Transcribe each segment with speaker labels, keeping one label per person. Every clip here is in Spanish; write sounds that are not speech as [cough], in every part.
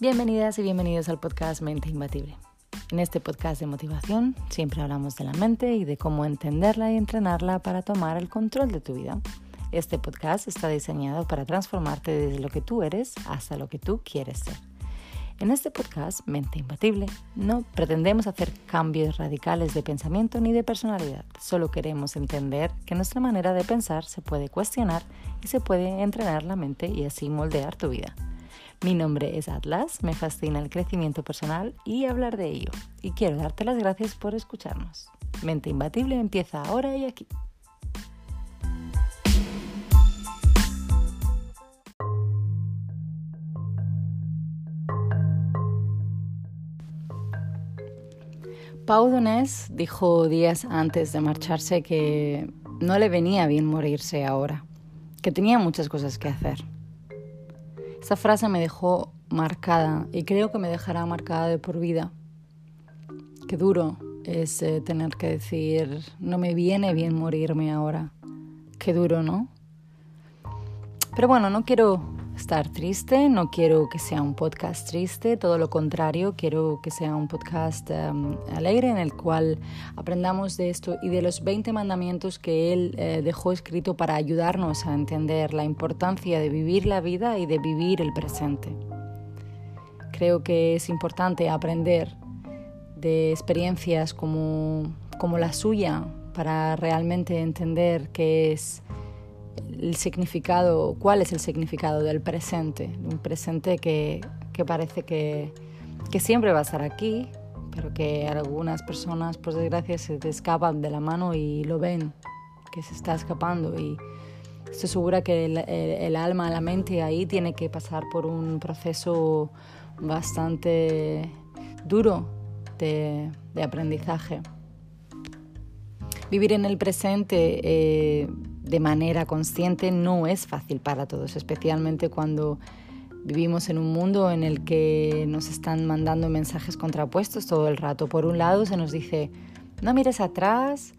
Speaker 1: Bienvenidas y bienvenidos al podcast Mente Imbatible. En este podcast de motivación siempre hablamos de la mente y de cómo entenderla y entrenarla para tomar el control de tu vida. Este podcast está diseñado para transformarte desde lo que tú eres hasta lo que tú quieres ser. En este podcast, Mente Imbatible, no pretendemos hacer cambios radicales de pensamiento ni de personalidad. Solo queremos entender que nuestra manera de pensar se puede cuestionar y se puede entrenar la mente y así moldear tu vida. Mi nombre es Atlas, me fascina el crecimiento personal y hablar de ello. Y quiero darte las gracias por escucharnos. Mente Imbatible empieza ahora y aquí. Pau Donés dijo días antes de marcharse que no le venía bien morirse ahora, que tenía muchas cosas que hacer. Esa frase me dejó marcada y creo que me dejará marcada de por vida. Qué duro es eh, tener que decir, no me viene bien morirme ahora. Qué duro, ¿no? Pero bueno, no quiero estar triste, no quiero que sea un podcast triste, todo lo contrario, quiero que sea un podcast em, alegre en el cual aprendamos de esto y de los 20 mandamientos que él eh, dejó escrito para ayudarnos a entender la importancia de vivir la vida y de vivir el presente. Creo que es importante aprender de experiencias como, como la suya para realmente entender qué es el significado, cuál es el significado del presente, un presente que, que parece que, que, siempre va a estar aquí, pero que algunas personas, por desgracia, se te escapan de la mano y lo ven, que se está escapando y estoy segura que el, alma, la mente ahí tiene que pasar por un proceso bastante duro de, de aprendizaje. Vivir en el presente eh, de manera consciente no es fácil para todos, especialmente cuando vivimos en un mundo en el que nos están mandando mensajes contrapuestos todo el rato. Por un lado se nos dice, no mires atrás,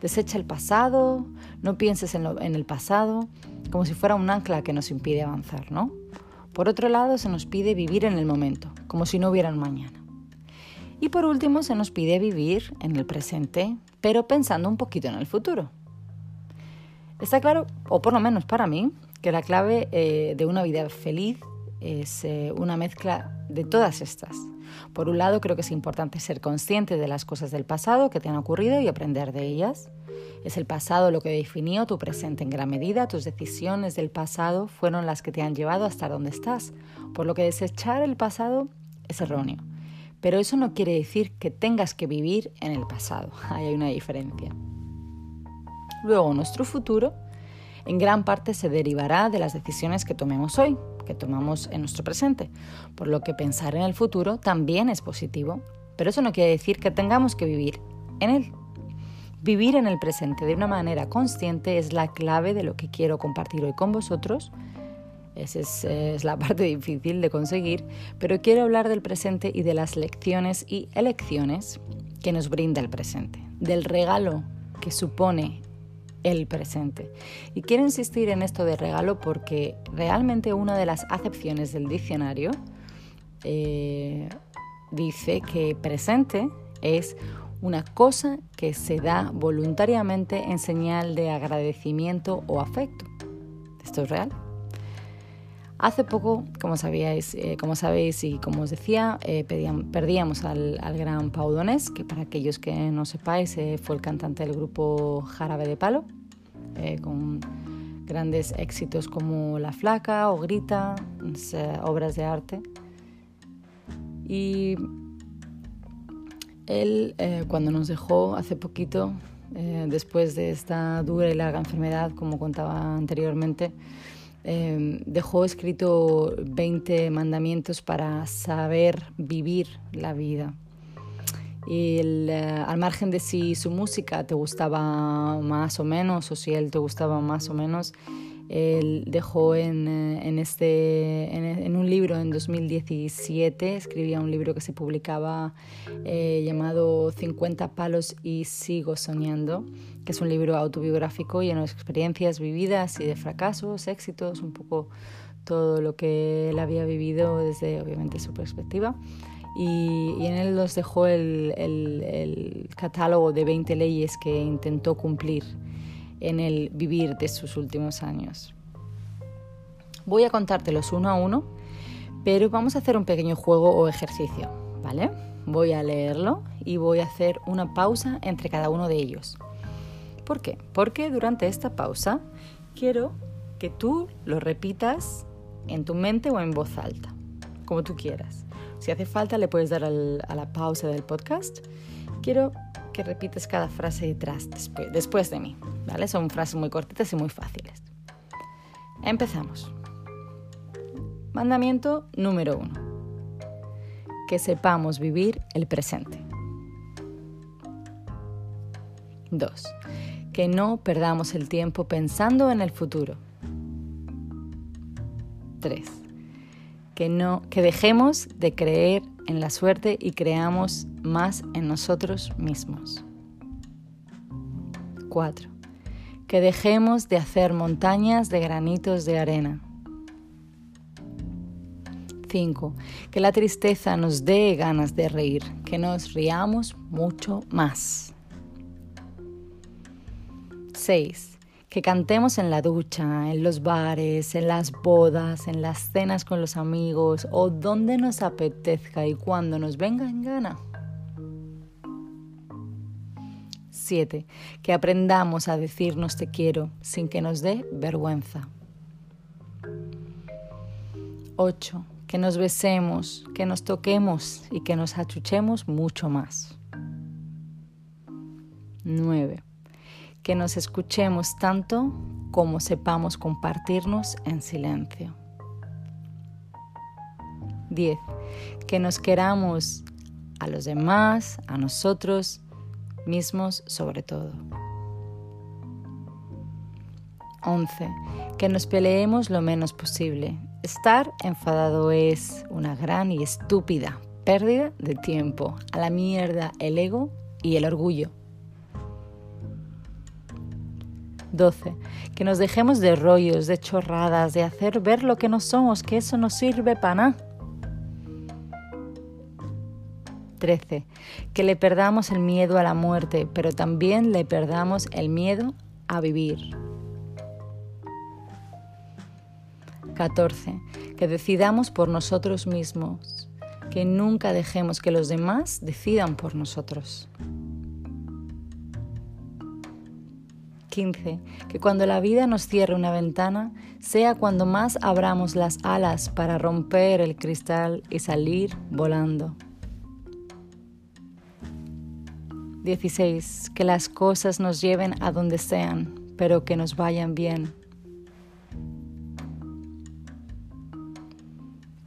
Speaker 1: desecha el pasado, no pienses en, el pasado, como si fuera un ancla que nos impide avanzar, ¿no? Por otro lado se nos pide vivir en el momento, como si no hubiera un mañana. Y por último se nos pide vivir en el presente, pero pensando un poquito en el futuro. Está claro, o por lo menos para mí, que la clave eh, de una vida feliz es eh, una mezcla de todas estas. Por un lado, creo que es importante ser consciente de las cosas del pasado que te han ocurrido y aprender de ellas. Es el pasado lo que definió tu presente en gran medida. Tus decisiones del pasado fueron las que te han llevado hasta donde estás. Por lo que desechar el pasado es erróneo. Pero eso no quiere decir que tengas que vivir en el pasado. [laughs] Ahí hay una diferencia. Luego, nuestro futuro en gran parte se derivará de las decisiones que tomemos hoy, que tomamos en nuestro presente, por lo que pensar en el futuro también es positivo, pero eso no quiere decir que tengamos que vivir en él. Vivir en el presente de una manera consciente es la clave de lo que quiero compartir hoy con vosotros. Esa es, es, la [laughs] parte difícil de conseguir, pero quiero hablar del presente y de las lecciones y elecciones que nos brinda el presente, del regalo que supone el presente. Y quiero insistir en esto de regalo porque realmente una de las acepciones del diccionario eh, dice que presente es una cosa que se da voluntariamente en señal de agradecimiento o afecto. ¿Esto es real? Hace poco, como, sabíais, eh, como sabéis y como os decía, eh, perdíamos al, gran Pau Donés, que para aquellos que no sepáis eh, fue el cantante del grupo Jarabe de Palo, con grandes éxitos como La Flaca o Grita, obras de arte. Y él, cuando nos dejó hace poquito, después de esta dura y larga enfermedad, como contaba anteriormente, Em, dejó escrito 20 mandamientos para saber vivir la vida. Y eh, al margen de si su música te gustaba más o menos, o si él te gustaba más o menos, él dejó en, eh, en, este, en, un libro en 2017, escribía un libro que se publicaba eh, llamado 50 palos y sigo soñando, que es un libro autobiográfico lleno de experiencias vividas y de fracasos, éxitos, un poco todo lo que él había vivido desde obviamente su perspectiva. Y, en él nos dejó el, el, catálogo de 20 leyes que intentó cumplir en el vivir de sus últimos años. Voy a contártelos uno a uno, pero vamos a hacer un pequeño juego o ejercicio, ¿vale? Voy a leerlo y voy a hacer una pausa entre cada uno de ellos. ¿Por qué? Porque durante esta pausa quiero que tú lo repitas en tu mente o en voz alta, como tú quieras. Si hace falta, le puedes dar a la pausa del podcast. Quiero que repites cada frase detrás, después, de mí. ¿vale? Son frases muy cortitas y muy fáciles. Empezamos. Mandamiento número uno. Que sepamos vivir el presente. 2. Que no perdamos el tiempo pensando en el futuro. 3. Que, no, que dejemos de creer en la suerte y creamos más en nosotros mismos. 4. Que dejemos de hacer montañas de granitos de arena. 5. Que la tristeza nos dé ganas de reír, que nos riamos mucho más. 6. Que cantemos en la ducha, en los bares, en las bodas, en las cenas con los amigos o donde nos apetezca y cuando nos venga en gana. 7. Que aprendamos a decirnos te quiero sin que nos dé vergüenza. 8. Que nos besemos, que nos toquemos y que nos achuchemos mucho más. 9 que nos escuchemos tanto como sepamos compartirnos en silencio. 10. Que nos queramos a los demás, a nosotros mismos sobre todo. 11. Que nos peleemos lo menos posible. Estar enfadado es una gran y estúpida pérdida de tiempo. A la mierda el ego y el orgullo. 12. Que nos dejemos de rollos, de chorradas, de hacer ver lo que no somos, que eso no sirve para nada. 13. Que le perdamos el miedo a la muerte, pero también le perdamos el miedo a vivir. 14. Que decidamos por nosotros mismos, que nunca dejemos que los demás decidan por nosotros. 15. Que cuando la vida nos cierre una ventana, sea cuando más abramos las alas para romper el cristal y salir volando. 16. Que las cosas nos lleven a donde sean, pero que nos vayan bien.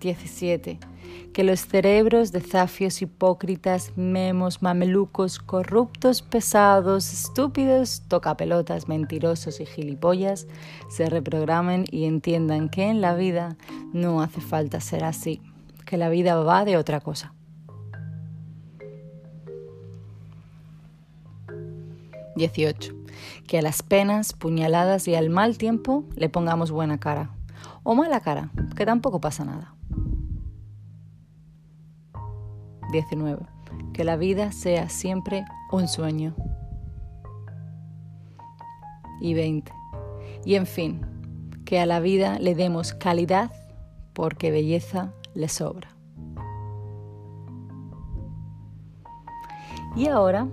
Speaker 1: 17 que los cerebros de zafios hipócritas, memos, mamelucos, corruptos, pesados, estúpidos, tocapelotas, mentirosos y gilipollas se reprogramen y entiendan que en la vida no hace falta ser así, que la vida va de otra cosa. 18. Que a las penas, puñaladas y al mal tiempo le pongamos buena cara. O mala cara, que tampoco pasa nada. 19. Que la vida sea siempre un sueño. Y 20. Y en fin, que a la vida le demos calidad porque belleza le sobra. Y ahora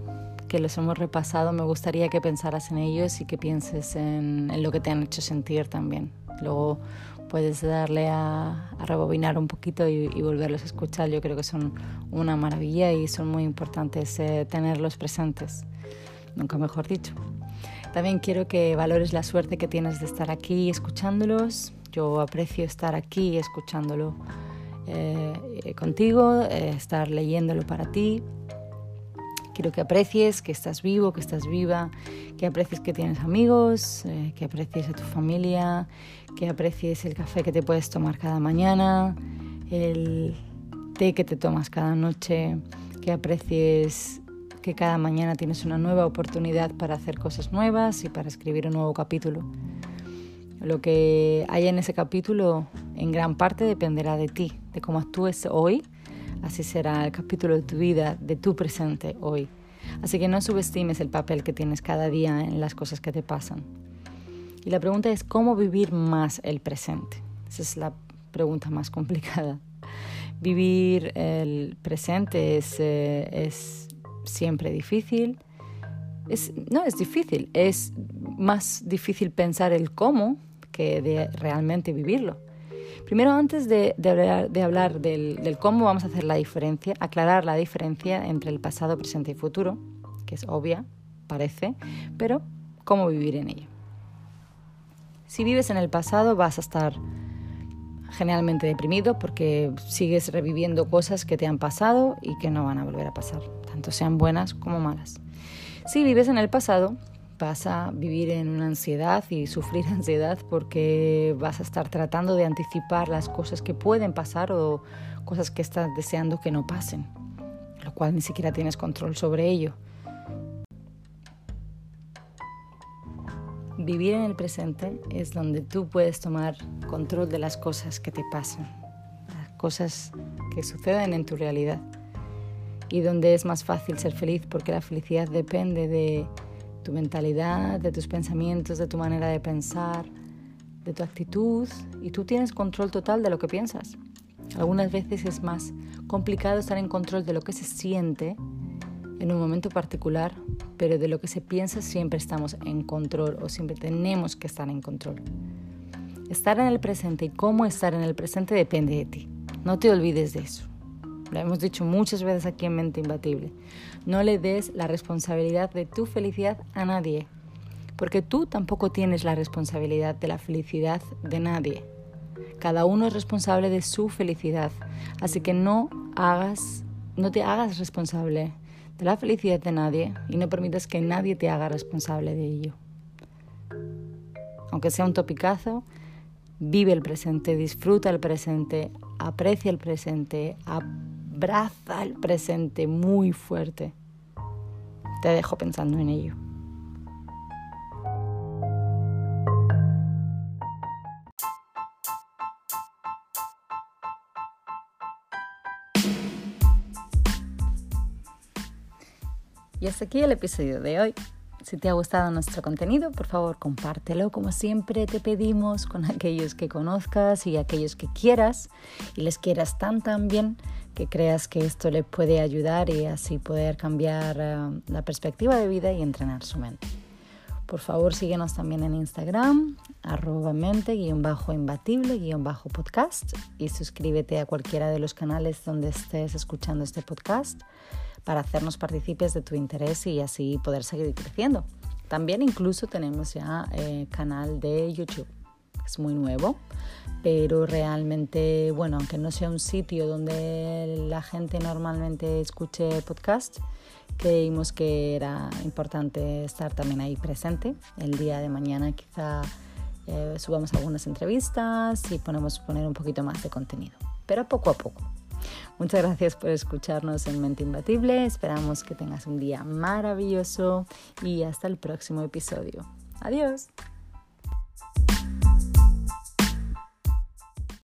Speaker 1: que los hemos repasado, me gustaría que pensaras en ellos y que pienses en, en lo que te han hecho sentir también. Luego puedes darle a, rebobinar un poquito y, volverlos a escuchar. Yo creo que son una maravilla y son muy importantes eh, tenerlos presentes, nunca mejor dicho. También quiero que valores la suerte que tienes de estar aquí escuchándolos. Yo aprecio estar aquí escuchándolo eh, contigo, eh, estar leyéndolo para ti. Quiero que aprecies que estás vivo, que estás viva, que aprecies que tienes amigos, que aprecies a tu familia, que aprecies el café que te puedes tomar cada mañana, el té que te tomas cada noche, que aprecies que cada mañana tienes una nueva oportunidad para hacer cosas nuevas y para escribir un nuevo capítulo. Lo que hay en ese capítulo en gran parte dependerá de ti, de cómo actúes hoy. Así será el capítulo de tu vida, de tu presente hoy. Así que no subestimes el papel que tienes cada día en las cosas que te pasan. Y la pregunta es cómo vivir más el presente. Esa es la pregunta más [laughs] complicada. Vivir el presente es, eh, es siempre difícil. Es, no es difícil, es más difícil pensar el cómo que de realmente vivirlo. Primero, antes de, hablar, del, cómo vamos a hacer la diferencia, aclarar la diferencia entre el pasado, presente y futuro, que es obvia, parece, pero cómo vivir en ello. Si vives en el pasado vas a estar generalmente deprimido porque sigues reviviendo cosas que te han pasado y que no van a volver a pasar, tanto sean buenas como malas. Si vives en el pasado, vas a vivir en una ansiedad y sufrir [laughs] ansiedad porque vas a estar tratando de anticipar las cosas que pueden pasar o cosas que estás deseando que no pasen, lo cual ni siquiera tienes control sobre ello. Vivir en el presente es donde tú puedes tomar control de las cosas que te pasan, las cosas que suceden en tu realidad y donde es más fácil ser feliz porque la felicidad depende de tu mentalidad, de tus pensamientos, de tu manera de pensar, de tu actitud y tú tienes control total de lo que piensas. Algunas veces es más complicado estar en control de lo que se siente en un momento particular, pero de lo que se piensa siempre estamos en control o siempre tenemos que estar en control. Estar en el presente y cómo estar en el presente depende de ti. No te olvides de eso. Lo hemos dicho muchas veces aquí en Mente Imbatible. No le des la responsabilidad de tu felicidad a nadie, porque tú tampoco tienes la responsabilidad de la felicidad de nadie. Cada uno es responsable de su felicidad, así que no hagas, no te hagas responsable de la felicidad de nadie y no permitas que nadie te haga responsable de ello. Aunque sea un topicazo, vive el presente, disfruta el presente, aprecia el presente, abraza el presente muy fuerte. Te dejo pensando en ello. Y hasta aquí el episodio de hoy. Si te ha gustado nuestro contenido, por favor compártelo como siempre te pedimos con aquellos que conozcas y aquellos que quieras y les quieras tan tan bien que creas que esto le puede ayudar y así poder cambiar eh, la perspectiva de vida y entrenar su mente. Por favor síguenos también en Instagram, arroba mente-imbatible-podcast y suscríbete a cualquiera de los canales donde estés escuchando este podcast para hacernos partícipes de tu interés y así poder seguir creciendo. También incluso tenemos ya eh, canal de YouTube. Es muy nuevo, pero realmente, bueno, aunque no sea un sitio donde la gente normalmente escuche podcast, creímos que era importante estar también ahí presente. El día de mañana quizá eh, subamos algunas entrevistas y ponemos poner un poquito más de contenido, pero poco a poco. Muchas gracias por escucharnos en Mente Imbatible. Esperamos que tengas un día maravilloso y hasta el próximo episodio. Adiós.